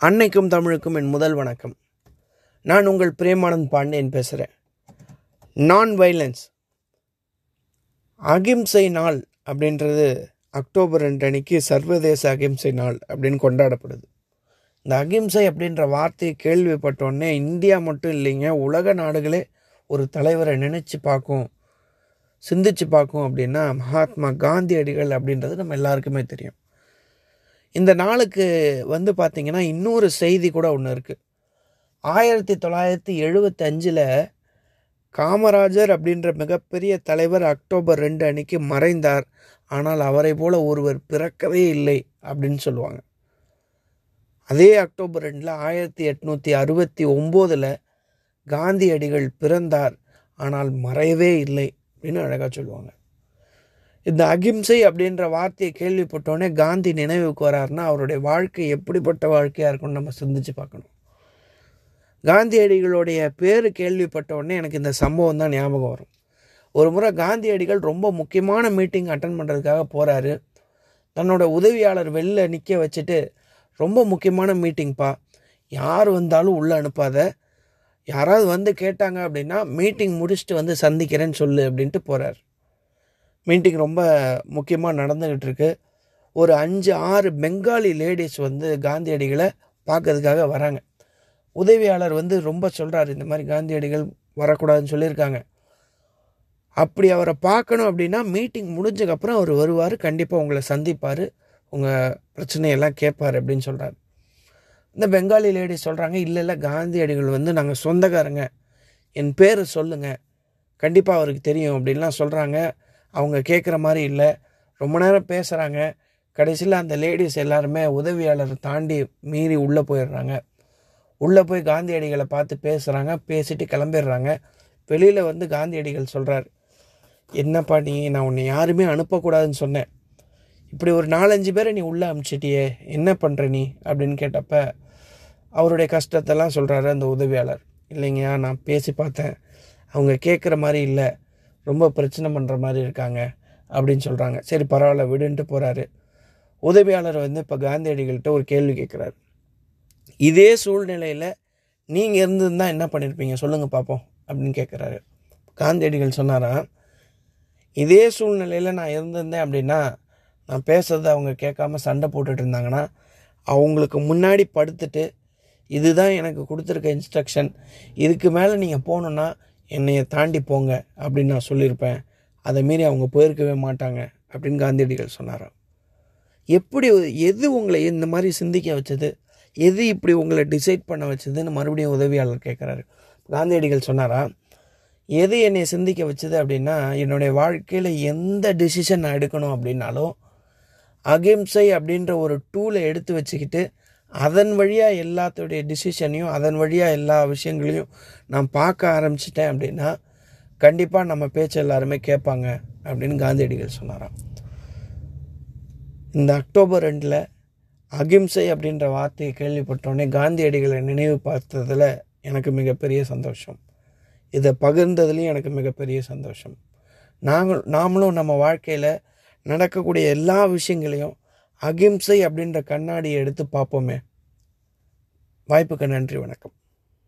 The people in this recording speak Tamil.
அன்னைக்கும் தமிழுக்கும் என் முதல் வணக்கம். நான் உங்கள் பிரேமானந்த் பாண்டியன் பேசுகிறேன் நான் வைலன்ஸ் அகிம்சை நாள் அப்படின்றது அக்டோபர் ரெண்டு அன்னைக்கு சர்வதேச அகிம்சை நாள் அப்படின்னு கொண்டாடப்படுது. இந்த அகிம்சை அப்படின்ற வார்த்தையை கேள்விப்பட்டோடனே இந்தியா மட்டும் இல்லைங்க உலக நாடுகளே ஒரு தலைவரை நினச்சி பார்க்கும் சிந்திச்சு பார்க்கும் அப்படின்னா மகாத்மா காந்தியடிகள் அப்படின்றது நம்ம எல்லாருக்குமே தெரியும். இந்த நாளுக்கு வந்து பார்த்திங்கன்னா இன்னொரு செய்தி கூட ஒன்று இருக்குது ஆயிரத்தி தொள்ளாயிரத்தி எழுபத்தஞ்சில் காமராஜர் அப்படின்ற மிகப்பெரிய தலைவர் அக்டோபர் ரெண்டு அன்னைக்கு மறைந்தார். ஆனால் அவரை போல ஒருவர் பிறக்கவே இல்லை அப்படின்னு சொல்லுவாங்க. அதே அக்டோபர் ரெண்டில் ஆயிரத்தி எட்நூற்றி அறுபத்தி ஒம்போதில் காந்தியடிகள் பிறந்தார். ஆனால் மறையவே இல்லை அப்படின்னு அழகாக சொல்லுவாங்க. இந்த அகிம்சை அப்படின்ற வார்த்தையை கேள்விப்பட்டோடனே காந்தி நினைவுக்கு வராருன்னா அவருடைய வாழ்க்கை எப்படிப்பட்ட வாழ்க்கையாக இருக்கும்னு நம்ம சிந்திச்சு பார்க்கணும். காந்தியடிகளுடைய பேர் கேள்விப்பட்டவுடனே எனக்கு இந்த சம்பவம் தான் ஞாபகம் வரும். ஒரு முறை காந்தியடிகள் ரொம்ப முக்கியமான மீட்டிங் அட்டன் பண்ணுறதுக்காக போகிறாரு தன்னோட உதவியாளர் வெளில நிற்க வச்சுட்டு ரொம்ப முக்கியமான மீட்டிங்ப்பா யார் வந்தாலும் உள்ளே அனுப்பாத. யாராவது வந்து கேட்டாங்க அப்படின்னா மீட்டிங் முடிச்சுட்டு வந்து சந்திக்கிறேன்னு சொல்லு அப்படின்ட்டு போகிறார் மீட்டிங் ரொம்ப முக்கியமாக நடந்துக்கிட்டு இருக்கு ஒரு அஞ்சு ஆறு பெங்காலி லேடிஸ் வந்து காந்தியடிகளை பார்க்கறதுக்காக வராங்க. உதவியாளர் வந்து ரொம்ப சொல்கிறாரு இந்த மாதிரி காந்தியடிகள் வரக்கூடாதுன்னு சொல்லியிருக்காங்க. அப்படி அவரை பார்க்கணும் அப்படின்னா மீட்டிங் முடிஞ்சதுக்கப்புறம் அவர் வருவார் கண்டிப்பாக உங்களை சந்திப்பார் உங்கள் பிரச்சனையெல்லாம் கேட்பார் அப்படின்னு சொல்கிறார் இந்த பெங்காலி லேடி சொல்கிறாங்க இல்லை இல்லை காந்தியடிகள் வந்து நாங்கள் சொந்தக்காரங்க. என் பேர் சொல்லுங்கள் கண்டிப்பாக அவருக்கு தெரியும் அப்படின்லாம் சொல்கிறாங்க அவங்க கேட்குற மாதிரி இல்லை. ரொம்ப நேரம் பேசுகிறாங்க கடைசியில் அந்த லேடிஸ் எல்லாருமே உதவியாளர் தாண்டி மீறி உள்ளே போயிடுறாங்க. உள்ளே போய் காந்தியடிகளை பார்த்து பேசுகிறாங்க பேசிட்டு கிளம்பிடுறாங்க. வெளியில் வந்து காந்தியடிகள் சொல்கிறார் என்னப்பா நீ? நான் உன்னை யாருமே அனுப்பக்கூடாதுன்னு சொன்னேன். இப்படி ஒரு நாலஞ்சு பேரை நீ உள்ளே அனுப்பிச்சிட்டியே என்ன பண்ணுற நீ? அப்படின்னு கேட்டப்ப அவருடைய கஷ்டத்தெல்லாம் சொல்கிறாரு அந்த உதவியாளர். இல்லைங்கய்யா நான் பேசி பார்த்தேன். அவங்க கேட்குற மாதிரி இல்லை. ரொம்ப பிரச்சனை பண்ணுற மாதிரி இருக்காங்க அப்படின்னு சொல்கிறாங்க சரி பரவாயில்ல விடுன்ட்டு போகிறாரு உதவியாளர் வந்து இப்போ காந்தியடிகள்கிட்ட ஒரு கேள்வி கேட்குறாரு இதே சூழ்நிலையில் நீங்கள் இருந்திருந்தால் என்ன பண்ணியிருப்பீங்க சொல்லுங்கள் பார்ப்போம் அப்படின்னு கேட்குறாரு காந்தியடிகள் சொன்னாராம் இதே சூழ்நிலையில் நான் இருந்திருந்தேன் அப்படின்னா நான் பேசுறதை அவங்க கேட்காம சண்டை போட்டுட்டு இருந்தாங்கன்னா அவங்களுக்கு முன்னாடி படுத்துட்டு இதுதான் எனக்கு கொடுத்துருக்க இன்ஸ்ட்ரக்ஷன் இதுக்கு மேலே நீங்கள் போகணுன்னா என்னையை தாண்டி போங்க அப்படின்னு நான் சொல்லியிருப்பேன். அதை மீறி அவங்க போயிருக்கவே மாட்டாங்க அப்படின்னு காந்தியடிகள் சொன்னார் எப்படி எது உங்களை இந்த மாதிரி சிந்திக்க வச்சது? எது இப்படி உங்களை டிசைட் பண்ண வச்சதுன்னு மறுபடியும் உதவியாளர் கேட்குறாரு. காந்தியடிகள் சொன்னாரா எது என்னை சிந்திக்க வச்சது அப்படின்னா என்னுடைய வாழ்க்கையில் எந்த டிசிஷன் நான் எடுக்கணும் அப்படின்னாலும் அகிம்சை அப்படின்ற ஒரு டூலை எடுத்து வச்சுக்கிட்டு அதன் வழியாக எல்லாத்துடைய டிசிஷனையும் அதன் வழியாக எல்லா விஷயங்களையும் நான் பார்க்க ஆரம்பிச்சிட்டேன் அப்படின்னா கண்டிப்பாக நம்ம பேச்சு எல்லாருமே கேட்பாங்க அப்படின்னு காந்தியடிகள் சொன்னாராம். இந்த அக்டோபர் ரெண்டில் அகிம்சை அப்படின்ற வார்த்தையை கேள்விப்பட்டோடனே காந்தியடிகளை நினைவு பார்த்ததில் எனக்கு மிகப்பெரிய சந்தோஷம். இதை பகிர்ந்ததுலேயும் எனக்கு மிகப்பெரிய சந்தோஷம். நாங்கள் நாமளும் நம்ம வாழ்க்கையில் நடக்கக்கூடிய எல்லா விஷயங்களையும் அகிம்சை அப்படின்ற கண்ணாடியை எடுத்து பார்ப்போமே. வாய்ப்புக்கு நன்றி வணக்கம்.